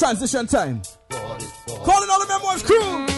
Transition time. Calling all the memoirs crew.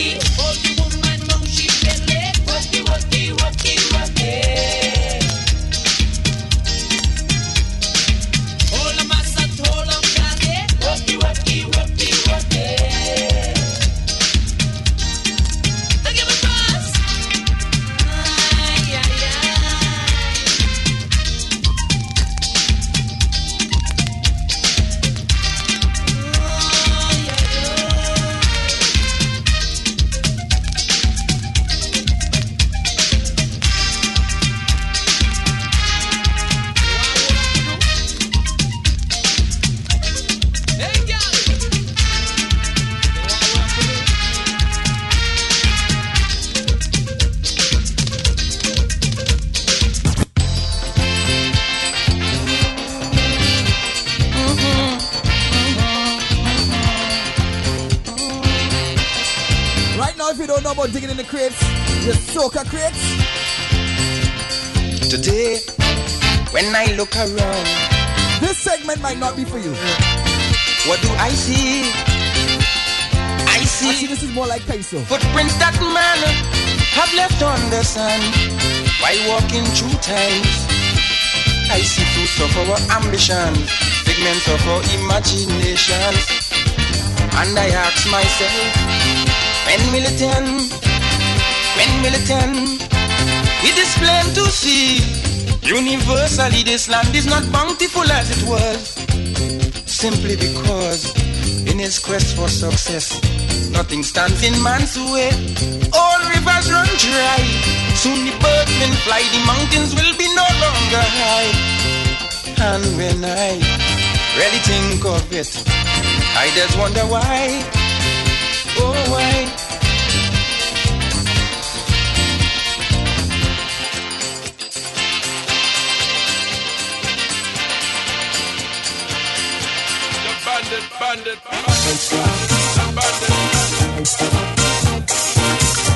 Right if you don't know about digging in the crates, the soca crates. Today, when I look around, This segment might not be for you. what do I see? I Actually, see this is more like Kaiso. footprints that man have left on the sand while walking through times. I see fruits of our ambition, figments of our imaginations. And I ask myself, when will it end? When will it end? It is plain to see, universally this land is not bountiful as it was. Simply because in his quest for success, nothing stands in man's way. All rivers run dry. Soon the birds will fly, the mountains will be no longer high. And when I really think of it, I just wonder why. Oh, why?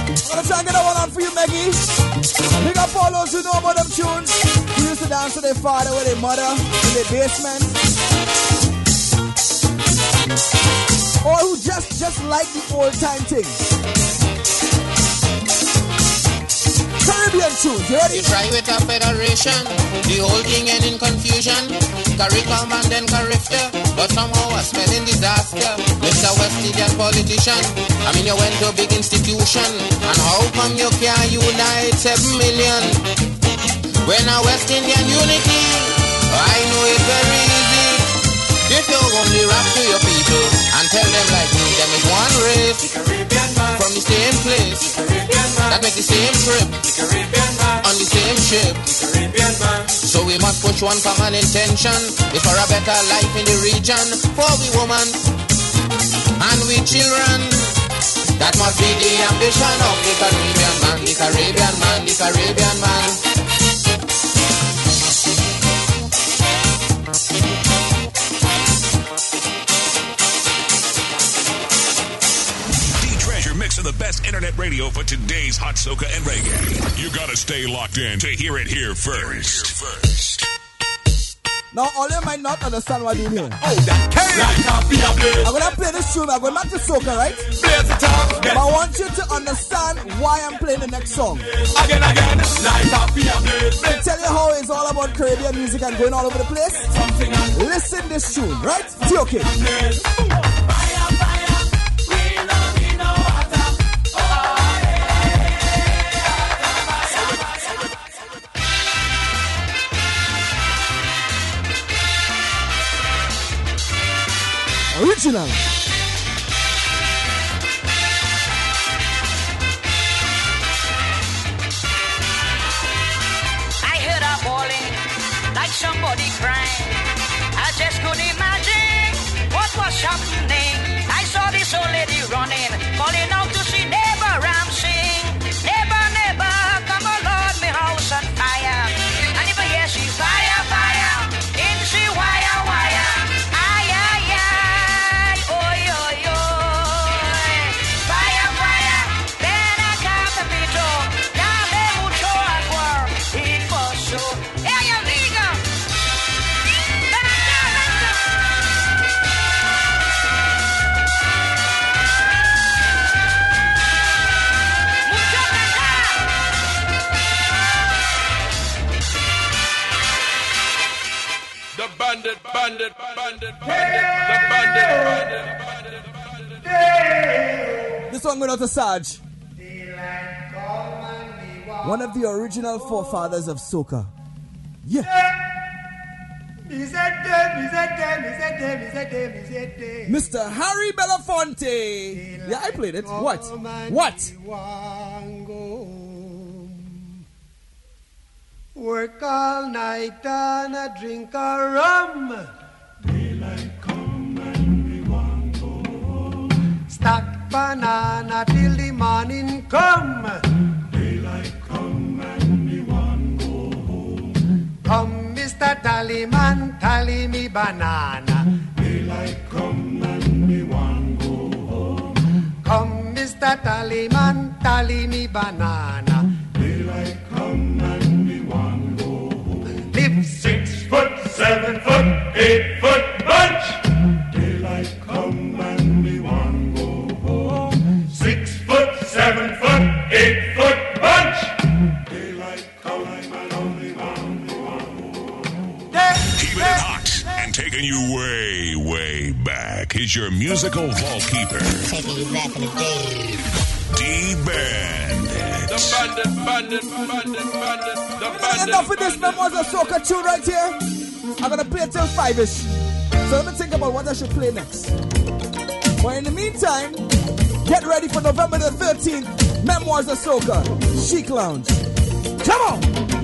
I'm gonna try and get that one on for you, Maggie. Big up all those who know about them tunes. Who used to dance to their father with their mother in their basement. Like the old time thing. Caribbean tunes, you ready? You try with a federation, the whole thing end in confusion. Caricom and then Carifta, but somehow I smelling disaster. Mr. West Indian politician, I mean you went to a big institution, and how come you can't unite seven million? When a West Indian unity, I know it very easy. If you only rap to your people tell them like me, them is one race from the same place that make the same trip on the same ship. So we must push one common intention is for a better life in the region for we woman and we children. That must be the ambition of the Caribbean man, the Caribbean man, the Caribbean man. The best internet radio for today's hot soca and reggae. You gotta stay locked in to hear it here first. first. Now, all you might not understand what I'm doing here. Oh, that carry I'm gonna play this tune. I'm going back to soca, right? Blaze it up, But I want you to understand why I'm playing the next song. again, again. Light up your blaze, To tell you how it's all about Caribbean music and going all over the place. something Listen this tune, right? It's okay. Blaze. Original. I This one going Sarge. One of the original forefathers of soca. Yeah. Mr. Harry Belafonte. Yeah, I played it. What? What? Work all night and a drink a rum. Banana till the morning come. Daylight come and me want go home. Come, Mr. Tallyman, tally me banana. Daylight come and me want go home. Come, Mr. Tallyman, tally me banana. Daylight come and me want go home. Live six foot, seven foot, eight foot is your musical vault keeper, Taking you back in the day. D Bandit. The bandit, bandit, bandit, bandit, the bandit. Enough of this Memoirs of Soca tune right here. I'm gonna play it till five-ish. So let me think about what I should play next. But in the meantime, get ready for November the 13th, Memoirs of Soca, Chic Lounge. Come on!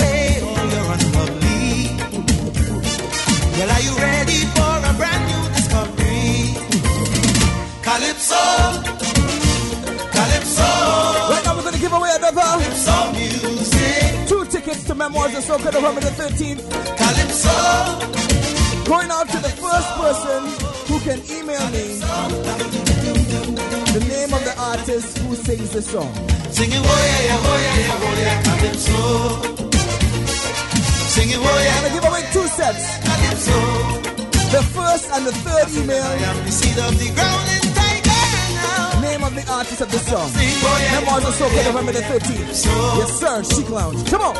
gonna give away another Calypso music, two tickets to Memoirs of Soca, November the 13th. Calypso, Going out to the first person who can email me the name of the artist who sings the song. singing oh yeah, yeah, oh yeah, yeah, oh yeah, Calypso, singing oh I'm gonna give away two sets. Calypso. The first and the third email. I am the seed of the ground and tiger now. Name of the artist of the song. Memoirs of Soca, November the oh, 13th. Yes, sir, Chic Lounge. Come on.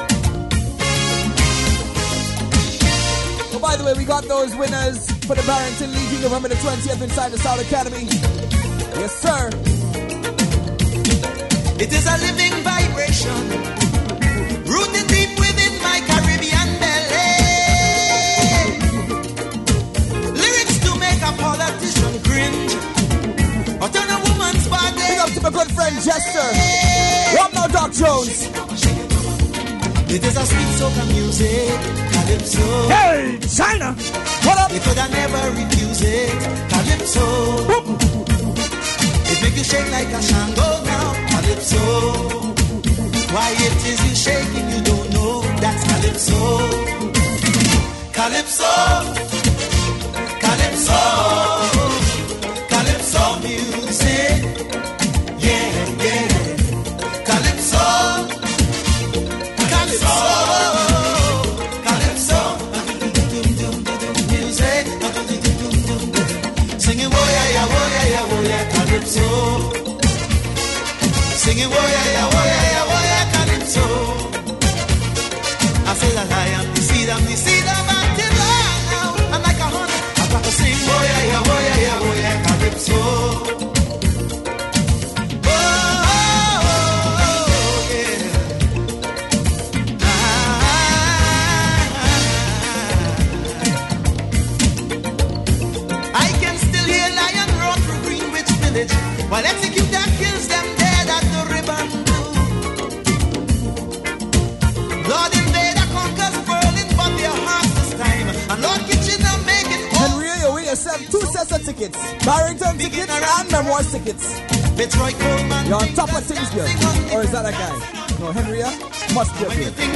Oh, by the way, we got those winners for the Barrington Levy November the 20th inside the Sound Academy. Yes, sir. It is a living vibration, rooted deep within my Caribbean belly. To my good friend Jester. Rob now, Doc Jones. It is a sweet soca music, calypso. Hey, China. What up? You could have never refuse it, calypso. It make you shake like a shango now, calypso. Why it is you shaking, you don't know that's calypso. Calypso, calypso, calypso. Singing, oh yeah, yeah, oh yeah, oh, calypso. I say that I am the seed, I'm the seed of Attila now. I'm like a honey, I got to sing, oh yeah, yeah, oh yeah, oh, calypso. Must be a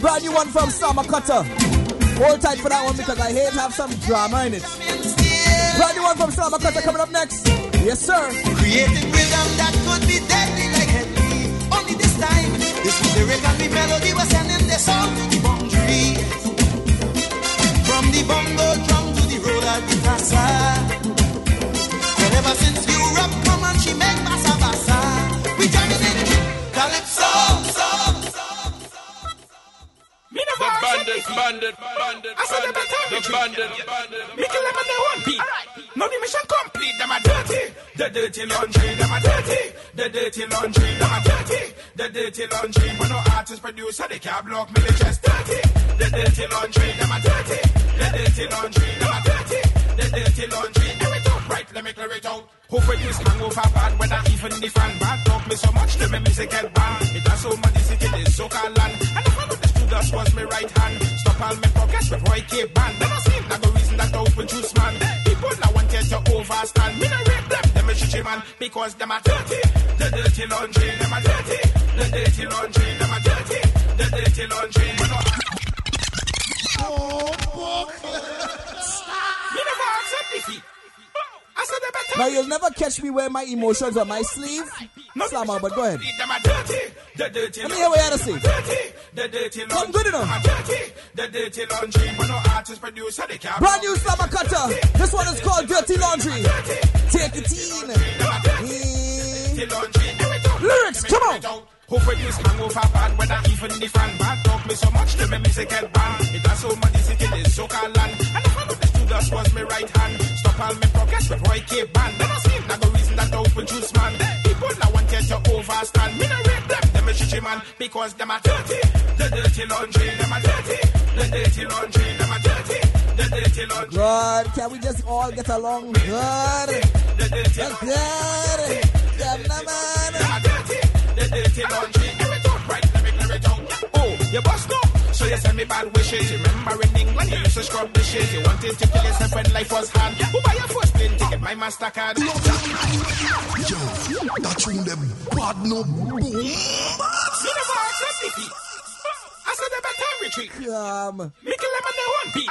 brand new one from Summer Cutter. Hold tight for that one because I hate to have some drama in it. Brand new one from Summer Cutter coming up next. Yes, sir. Creating rhythm that could be deadly like Henry. Only this time, this lyric and the melody was sending the sound to the boundary. From the bongo drum to the roller guitar. Well, ever since Europe come and she make bandit, bandit, I said bandit, the bandit, bandit. Make them on their one beat. Now the mission complete. Them are dirty. The dirty laundry. Them are dirty. The dirty laundry. Them are dirty. The dirty laundry. When no artist producer, they can't block me. They just dirty. The dirty laundry. Them are dirty. The dirty laundry. Them are dirty. The dirty laundry. It up right. Let me clear it out. Who for this hangover bad? When I even the fan bad talk me so much to me music get bad. It has so much this so-called land. And the fan of was my right hand. Stop all my pockets before I keep band. Never seen that go reason that open juice man. People that wanted to overstand. Me not rape them, them a chichi man. Because them are dirty. The dirty laundry, them are dirty. The dirty laundry, them are dirty. The dirty laundry. Me no- Me never accept defeat. I said they better Now you'll never catch me wear my emotions on my sleeve. Slammer, but go ahead. Them are dirty. The dirty Let me hear what you had to say. The dirty laundry. Come good enough. Dirty. The dirty laundry. When no artist producer, they can't Brand new Slammer Cutter. This one is called Dirty Laundry. Take it in. dirty laundry. Give it up. Lyrics, come on. Who produce hangover bad when I even the fan bad talk me so much to me music get bad. It has so much city this so-called land. And the fan Judas was my right hand. Stop all my progress before I keep band. Never seen that go reason that open juice man. People that wanted to overstand. Me not rape them, them a chichi man. Because them are dirty. The dirty laundry, them are dirty. The dirty laundry, them are dirty. The dirty laundry. God, can we just all get along? God. The dirty. Yeah, nah, man. the dirty laundry. Give it right, let me clear it out. Oh, you bust up. So you send me bad wishes. You remember in England you used to scrub dishes. You wanted to kill yourself when life was hard. Who buy your first plane ticket? My Mastercard. Yo, that tune them bad no boom. You never accept defeat. I said they better retreat. Um, Make them on their one beat.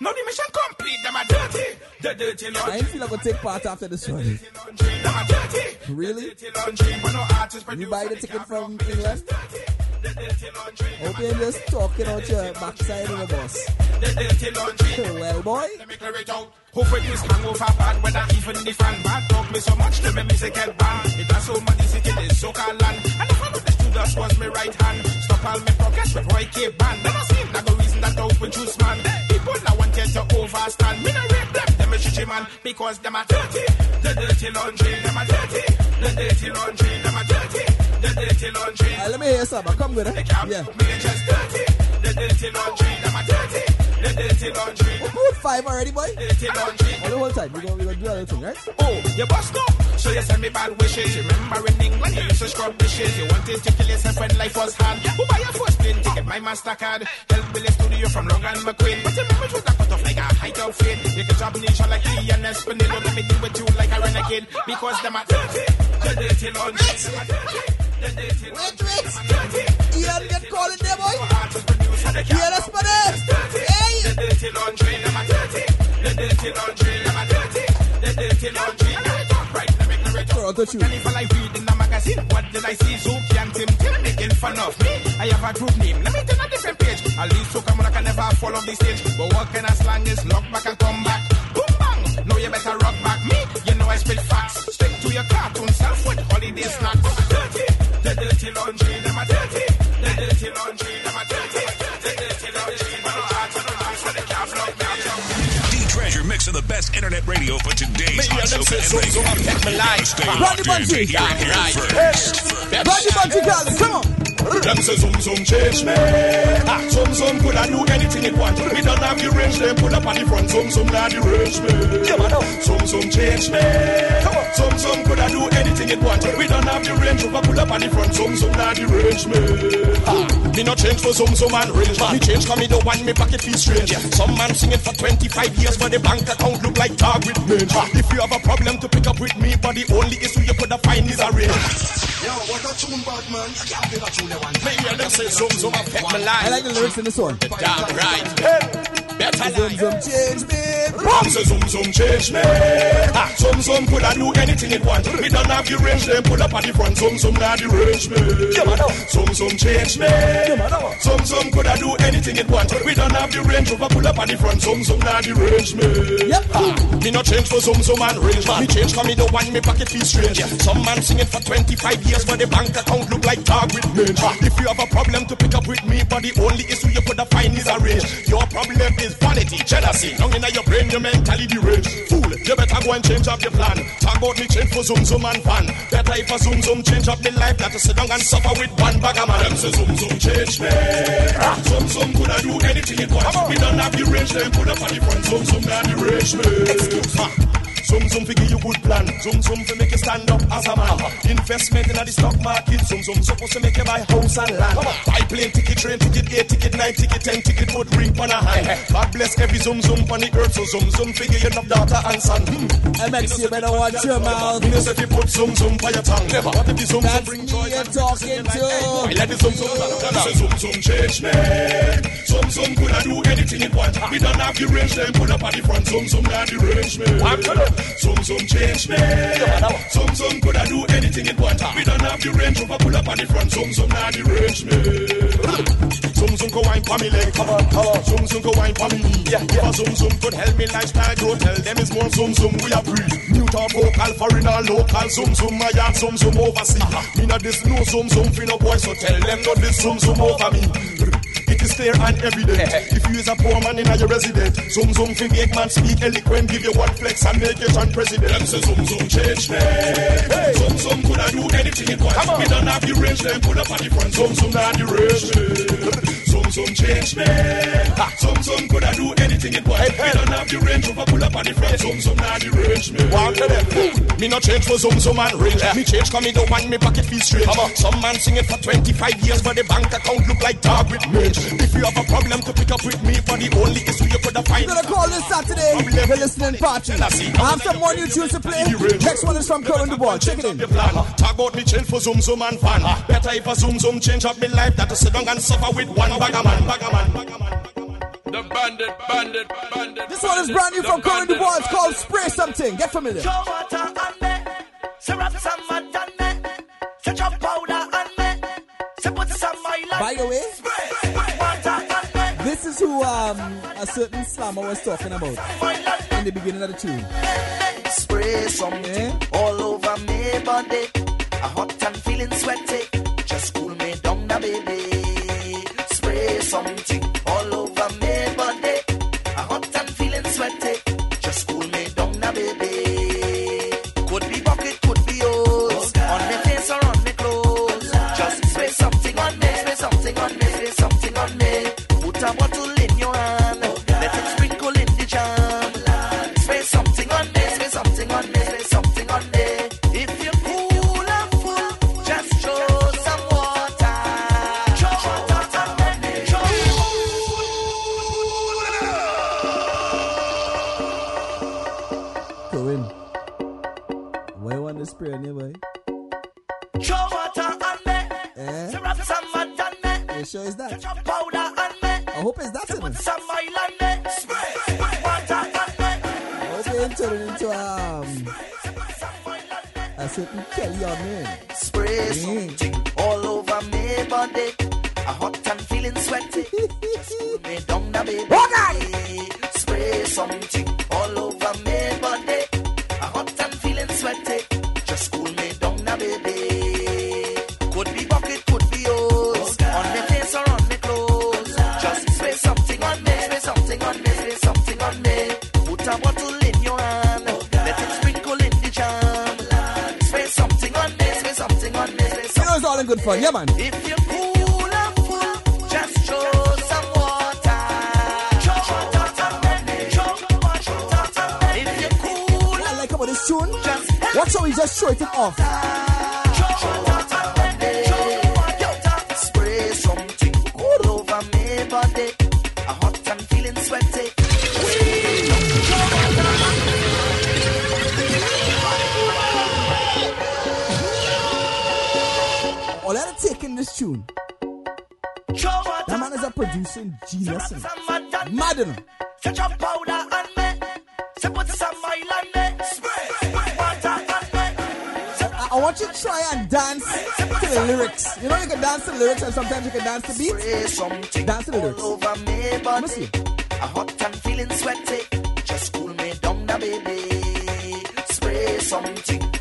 Now the mission complete. Them are dirty. The dirty I laundry. ain't feel like gonna take part after this one. Them are dirty. Really? Dirty laundry. When no artist You buy the ticket from block me. England? The dirty. Hope you're just talking out your backside of the boss. The dirty laundry. Well, boy. Let me clear it out. Who produce hangover bad when I even the fan bad talk me so much to me music get bad. It has so much city this so-called land. And the fan of the Judas was my right hand. Stop all my progress before I keep band. Never seen that go reason that open juice man. People that wanted to overstand. Me not rape them, them a laundry man because them are dirty. The dirty laundry, them are dirty. The dirty laundry, them are dirty. The dirty laundry. Alright, let me hear some. Come with it. Yeah. Me just dirty. The dirty laundry, them are dirty. Dirty laundry. Good five already, boy. Dirty laundry. All the whole time. We gonna, gonna do that thing, right? Oh, you bust up. So you send me bad wishes. Remember in England you used to scrub dishes. You wanted to kill yourself when life was hard. Who buy your first plane ticket? My Mastercard. Help Billy Studio from Logan McQueen. But remember it was a cut off like a height of fade. You can drop Nisha like Ian Espinel. Let me deal with you like a renegade. Because them are dirty. The dirty laundry. Dirty. The dirty laundry. Are dirty. Ian get calling there, boy. Yeah, that's for them. Hey. The dirty laundry, them are dirty. The dirty laundry, them are dirty. The dirty laundry. Right, let me narrate. Throw out the tune. And if I read in the magazine, what did I see? Zuki and Tim Tim making fun me. I have a group name. Let me turn a different page. At least so come on, I can never follow the stage. But what kind of slang is back and come back? Boom bang. No, you better rock back me. You know I spit facts. Stick to your cartoon self with holiday snacks. Dirty. The dirty laundry, them are dirty. The dirty laundry, dirty. Best internet radio for today's hot soca and so, so I reggae. take my life. Stay locked in to hear it here first. Brandy. Come on. Them say zoom zoom change me. Ah, zoom zoom could I do anything it want. We don't have the range, them put up on the front. Zoom zoom not the range me. Come on now. Zoom zoom change me. Come on. Zoom zoom could I do anything it want. We don't have the range, over pull up on the front. Zoom zoom not the range me. Ah, me not change for zoom zoom and range. Man. Me change cause me don't want me pocket feel strange. Some man sing it for 25 years, but the bank account look like dog with mange. Ah, if you have a problem to pick up with me, but the only issue you could have find is a range. Yo, what a tune, bad man. You can't get a tune that one. Me hear them say zoom zoom affect my I like the lyrics in this one. Damn right. Better Zoom, life. zoom, change me. Say zoom zoom change me. Zoom zoom could I do anything it want. We don't have the range, them pull up on the front. Zoom zoom not the range me. Zoom zoom change me. Zoom zoom could I do anything it want. We don't have the range, over pull up on the front. Zoom zoom not the range me. Yep. Me not change for zoom zoom and range. Man. Me change cause me don't want me pocket feel strange. Some man sing it for 25 years, but the bank account look like dog with mange. Ah, if you have a problem to pick up with me, but the only issue you could find is a range. Your problem is vanity, jealousy. Long in your brain, your mentally deranged. Fool, you better go and change up your plan. Talk about me change for zoom zoom and fan. Better if a zoom zoom change up me life, that to sit down and suffer with one bag of man. Them say zoom zoom change me. Ah, zoom zoom could I do anything it wants. We don't have the range, them put up on the front. Zoom zoom not the range me. Excuse me. Zoom zoom fi give you good plan. Zoom zoom fi make you stand up as a man. Investment in the stock market. Zoom zoom supposed to make you buy house and land. Buy plane ticket, train ticket, eight ticket, nine ticket, ten ticket, put ring on a hand. God bless every zoom zoom on the earth. So zoom zoom fi give you enough daughter and son. Hmm. MX, you better watch your mouth. Me no say fi put zoom zoom for your tongue. Never. What if the zoom zoom bring joy you're talking to. I let the zoom zoom zoom zoom change me. Zoom zoom could I do anything it want. We don't have the range, them put up on the front. Zoom zoom not the range me. Zoom zoom change me. Zoom zoom could I do anything it want. We don't have the range, over pull up on the front. Zoom zoom not the range me. Zoom zoom go wine for me leg. Zoom zoom go wine for me knee. Yeah, yeah. Zoom zoom could help me lifestyle grow. Tell them it's more zoom zoom we are breed. New talk vocal foreign or local. Zoom zoom my yard. Zoom zoom overseas. Me not this no zoom zoom fi no boy. So tell them not this zoom zoom over me. Is clear and evident. If you is a poor man in a your resident, zoom zoom fi make man speak eloquent, give you one flex and make you turn president. Them say zoom zoom change me. Zoom zoom could I do anything it wants. We don't have the range, them put up on the front. Zoom zoom not the range. Zoom zoom change me. Zoom zoom could I do anything it wants. We don't have the range, over pull up on the front. Zoom zoom not the range me. One to them. Me no change for zoom zoom and range. Me change cause me don't want me pocket feel strange. Some man sing it for 25 years, but the bank account look like dog with mange. If you have a problem to pick up with me, but the only issue you could find. We're gonna call this Saturday the listening party. I have some more new tunes to play. Next one is from Current the Ball. Check it in. The plan. Talk about me change for zoom zoom and fan. Better if a zoom zoom change up me life that to sit down and suffer with one bag of man, bag of man, bag of man. The bandit, bandit, bandit. This one is brand new from Current the Ball. It's called Spray Something. Get familiar. Show water on me. Syrup some mud on me. Powder on me. So put some oil on By the way, water on me. this is who um, a certain slammer was talking about in the beginning of the tune. Spray something all over me body. A hot and feeling sweaty. Just cool me down now, baby. Spray something sure it's that? Powder on me. I hope it's that in Put some oil on me. Spray water on me. I hope you ain't turning into um, a certain Kelly on me. This tune, just watch how he just show it off. Had to take in this tune, that man is a producing genius. Some innit? mud on me. Mad enough. Set your powder on me. So put some oil on me. Spray water on me. I, want you to try and dance to the lyrics. You know you can dance to the lyrics and sometimes you can dance to beat. Dance to the lyrics. over me Let me see. A hot and feeling sweaty. Just cool me down, baby. Spray something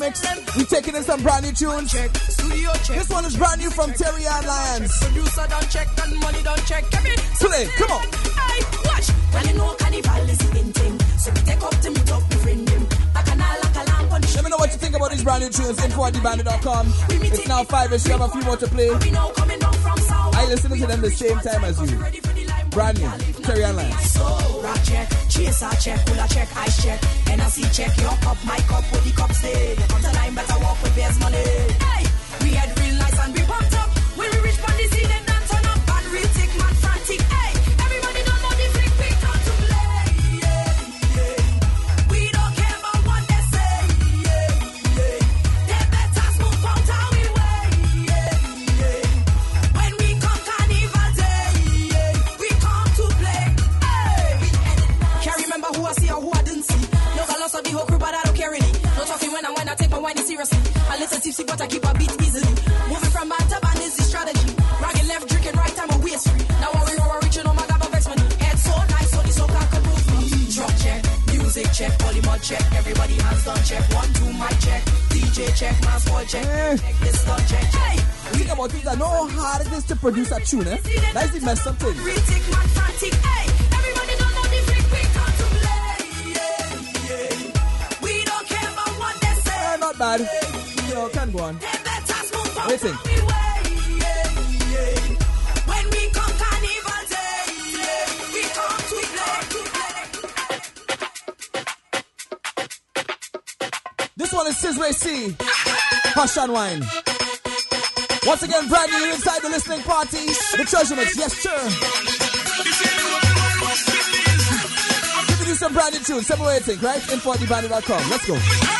here on the Treasure Mix. We taking in some brand new tunes. Studio check. This one is brand new from Terry Ann Lyons. Producer don't check and money don't check. Play, come on. Hey, watch. Well, you know carnival is in thing. So we take up the meet up, we ring them. Like a like a lamp on the Let me know what you think about these brand new tunes. Info at thebandit.com. It's now five ish. You have a few more to play. We know coming down from south. I listen to them the same time as you. Brand new. Rock check, check, check, check, check, your cup, my cup, with the stay. On the line, better walk with best money. Eh. Hey, we had real nice and we pumped up. Little tipsy, but I keep a beat easily. Moving from bad to bad is the strategy. Ragging left, drinking right, I'm a waste free. Now we roll, we're reaching on my gaba vex money. Head so nice, so the soca can move me. Drop check, music check, polymod check, everybody hands done check. One, two, mic check, DJ check, mass ball check, check this done check. Hey, The thing about it I know how hard it is to produce a tune, eh? That's the messed up thing. Retic man frantic, hey, everybody on, go on. Listen. This one is Sizway C. Hush and Wine. Once again, brand new inside the listening party. The treasure mix, yes, sir. Giving you some brand new tunes, separating, right? Info at Let's go.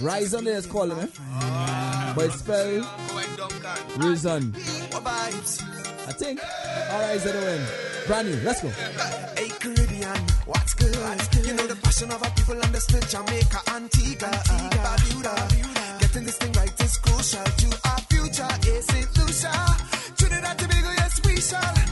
Rise is calling call, Uh, but it's spelled Reason. I think. Alright, everyone. Brand new. Let's go. Hey, Caribbean, what's good? what's good? You know the passion of our people understood Jamaica, Antigua, Antigua Barbuda. Barbuda. Getting this thing right is crucial to our future. Is it Lucia? Trinidad, Tobago, yes, we shall.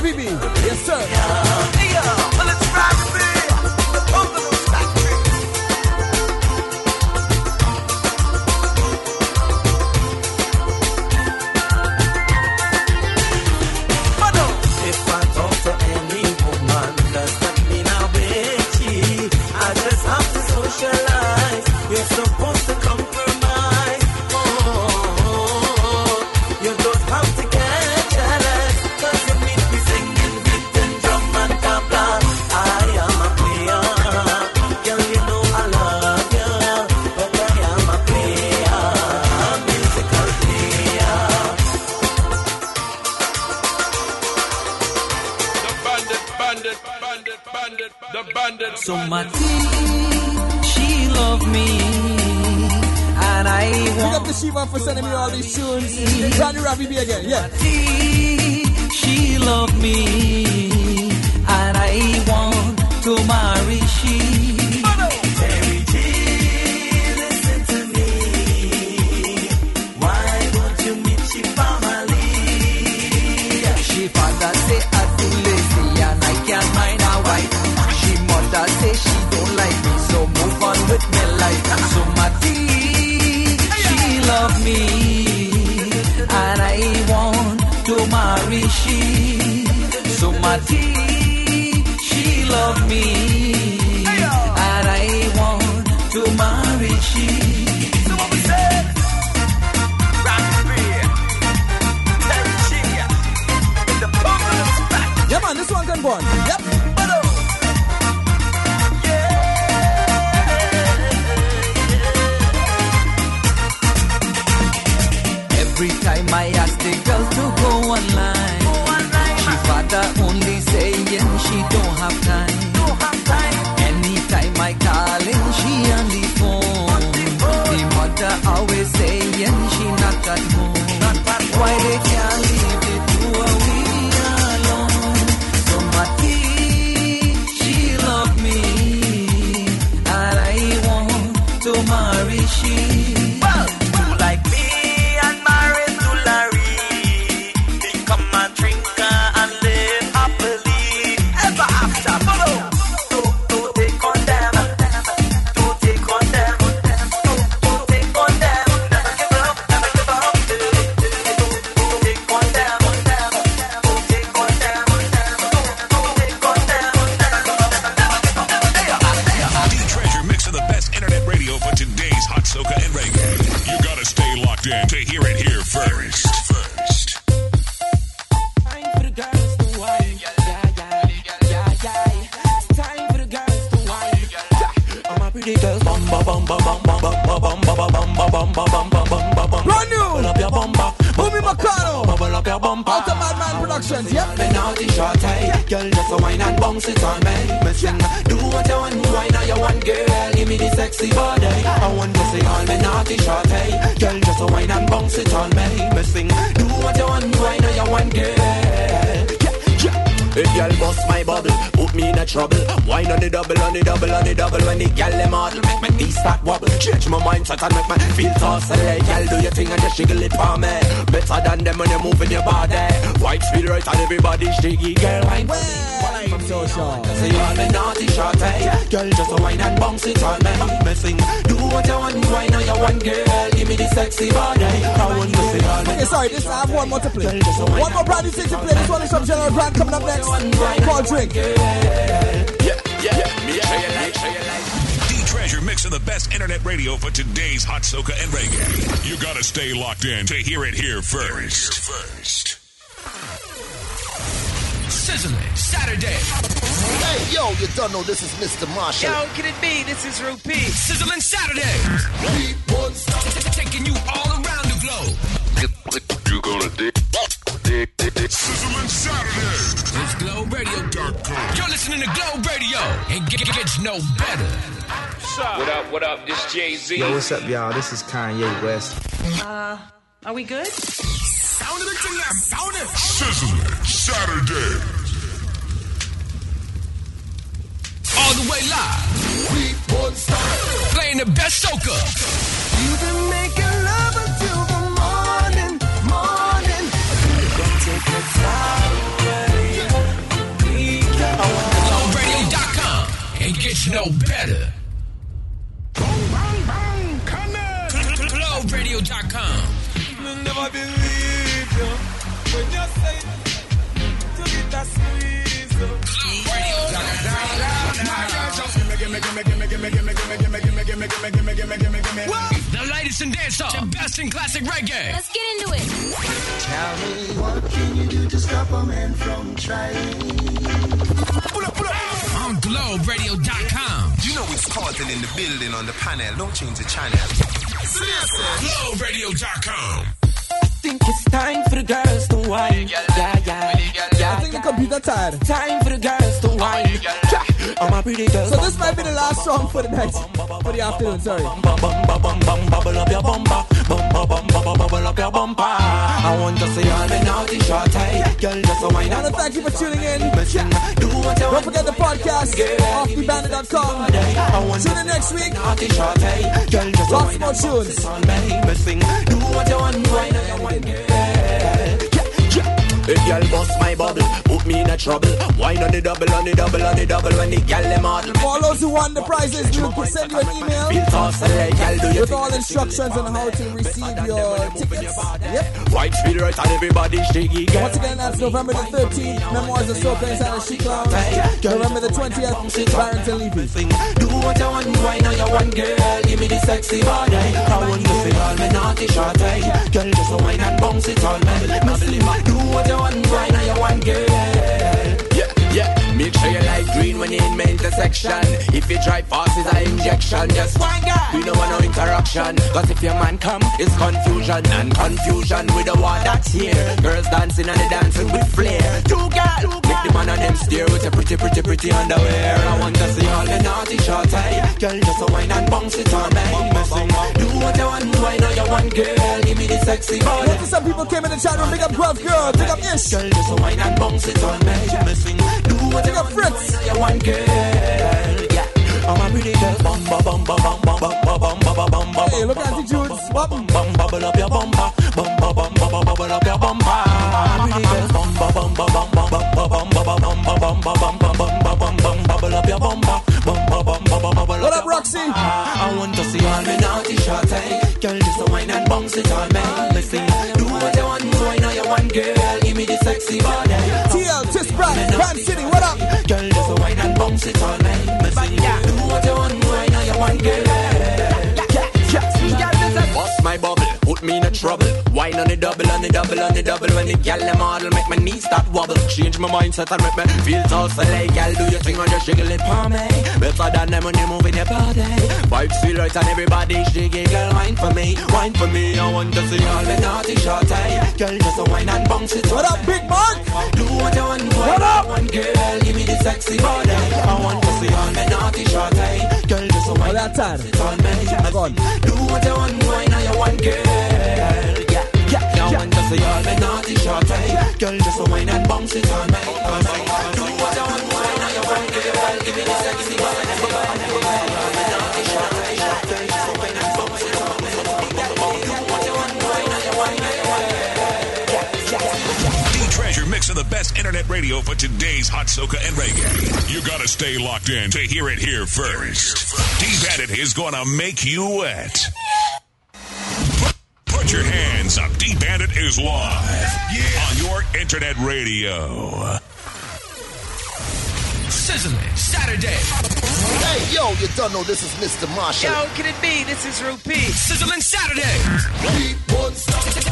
Habibi. Yes, sir. Yeah, yeah. sending me all these tunes. Randy Ravi B again, yeah. She loved me, and I want to marry she. Father say I and I can't mind. She mother say she don't like me, so move on with my life of me, and I want to marry she. So my tea, she love me, and I want to marry she. Yeah, man, this one can go on. Yep. Girl to go online. Mindset and make my feel toss. Hey, gal, do your thing and just jiggle it for me. Better than them when you moving your body. White speed right and everybody shaky, girl. Wine, wine, so sure. Say all the naughty shot, hey. Girl, just a wine and bounce it on me. Me sing, do what you want, wine on your one girl. Give me the sexy body. I want to see all Okay, sorry, this I have one more to play. One more brand new thing to play. This one is from General Grant coming up next. Call drink. D Treasure mixing the best internet radio for today's hot soca and reggae. You gotta stay locked in to hear it here first. First. Sizzling Saturday. Hey, yo, you don't know this is Mr. Marshall. Yo, can it be? This is Rupee. Sizzling Saturday. Taking you all around the globe. You gonna dig, dig, dig, dig. Sizzling Saturday. It's GlowRadio.com. Listening to Glow Radio. And get, gets no better. What up, what up? This Jay Z. Yo, what's up, y'all? This is Kanye West. Uh, are we good? Sound of the jam. Sound it. Sizzling Saturday. All the way live. We won't stop. Playing the best soca. You've been making love until the morning, morning. Don't take the time gets no better. GlowRadio.com. Never believe you when you say to get a squeeze. The latest in dancehall, the best in classic reggae. Let's get into it. Tell me what can you do to stop a man from trying? On GlowRadio.com. You know it's Carlton in the building on the panel. Don't change the channel. GlowRadio.com. think it's time for the girls to wine. Yeah, yeah, yeah. I think the computer tired. Time for the girls to wine. Yeah. I'm a pretty girl. So this might be the last song for the night. For the afternoon, sorry. Bubble up your bumper, bumper, bumper, bubble up your bumper. I want to see all me naughty short hey. Girl, just a wine want to thank you for tuning in. Don't forget the podcast, offthebandit.com. Tune in next week. Lots more tunes. Do what you want, wine on your girl. If y'all bust my bubble, put me in a trouble. Wine on the double, on the double, on the double. When the gal them model. For all those who won the prizes, we will send you an email with all instructions on how to receive your tickets. Yep. White speed right and everybody shaky. Once again, that's November the 13th. Memoirs of Soca inside of Chic Lounge. November the 20th, Barrington Levy. Do what you want, wine on your one girl. Give me the sexy body. I want to see all me naughty short hey. Girl, just wine and bounce it on me. Do what you want, wine on your one girl. Yeah, yeah. Make sure you like green when you in the. If you drive fast, it's an injection. Just one girl, we don't want no interaction. Cause if your man come, it's confusion and confusion with the one that's here. Girls dancing and they dancing with flair. Two girls, make the man and them stare with a pretty, pretty, pretty underwear. I want to see all the naughty shots, hey. Girl, just a wine and bounce it on me. Missing. Do what you want, one why not you want, girl? Give me the sexy body. Notice some people came in the chat room. Big up Guelph girl. Big up Ish. Girl, just a wine and bounce it on me. Missing. Do what you want, why not you want, girl? Yeah. I'm a pretty girl, bum bum bum bum bum bum bum bum bum bum bum bum. Hey, look at Auntie Judes. Bum bum bubble up your bumper, bum bum bum bum bubble up your bumper. I'm a pretty girl, bum bum bum bum bum bum bum bum bum bum bum bum bum bum bum bum bum bum bubble up your bumper, bum bum bum bum bubble What up, Roxy? I want to see all me naughty shots, hey. Girl, just a wine and bounce it on me. Listen, do what you want, so I know you want, girl. Give me the sexy body. TL, Tis Brad, Van City, what up? Girl, just a wine and bounce it on me. Listen, do what you want, so I know you want, girl. Bust my bubble, put me in a trouble. Wine on the double, on the double, on the double. When the gal them model, make my knees start wobble. Change my mindset and make me feel so silly. Gal, do your thing and just jiggle it for me. Better than them when you move in your body. Vibes feel right and everybody it. Girl, wine for me, wine for me. I want to see all the naughty shots. Hey. Girl, just a wine and bounce it. What up, Big Mark? Do what you want, boy. what up, one girl. Give me the sexy body. I want to see all the naughty shots. Hey. Girl, just a wine and bounce it on me. Do what you want, why now you want, girl? Yeah, yeah. I want to see all the naughty shots. Hey. Girl, just a wine and bounce it on me. Internet radio for today's hot soca and reggae. You gotta stay locked in to hear it here first. D Bandit is gonna make you wet. Put your hands up. D Bandit is live on your internet radio. Sizzling Saturday. Hey, yo, you don't know this is Mr. Marshall. Yo, can it be? This is Rupee. Sizzling Saturday.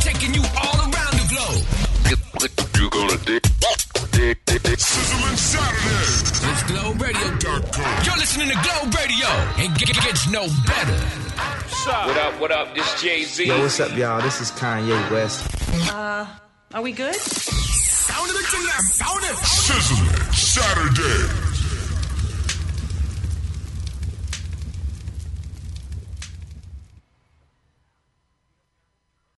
Taking you all around the globe. You gonna dig, dig, dig, dig. Sizzling Saturday. It's Globe Radio. You're listening to Globe Radio, and it gets no better. What up, what up? This Jay Z. Yo, what's up, y'all? This is Kanye West. Uh, are we good? Sound of the Sound it. Sizzling Saturday.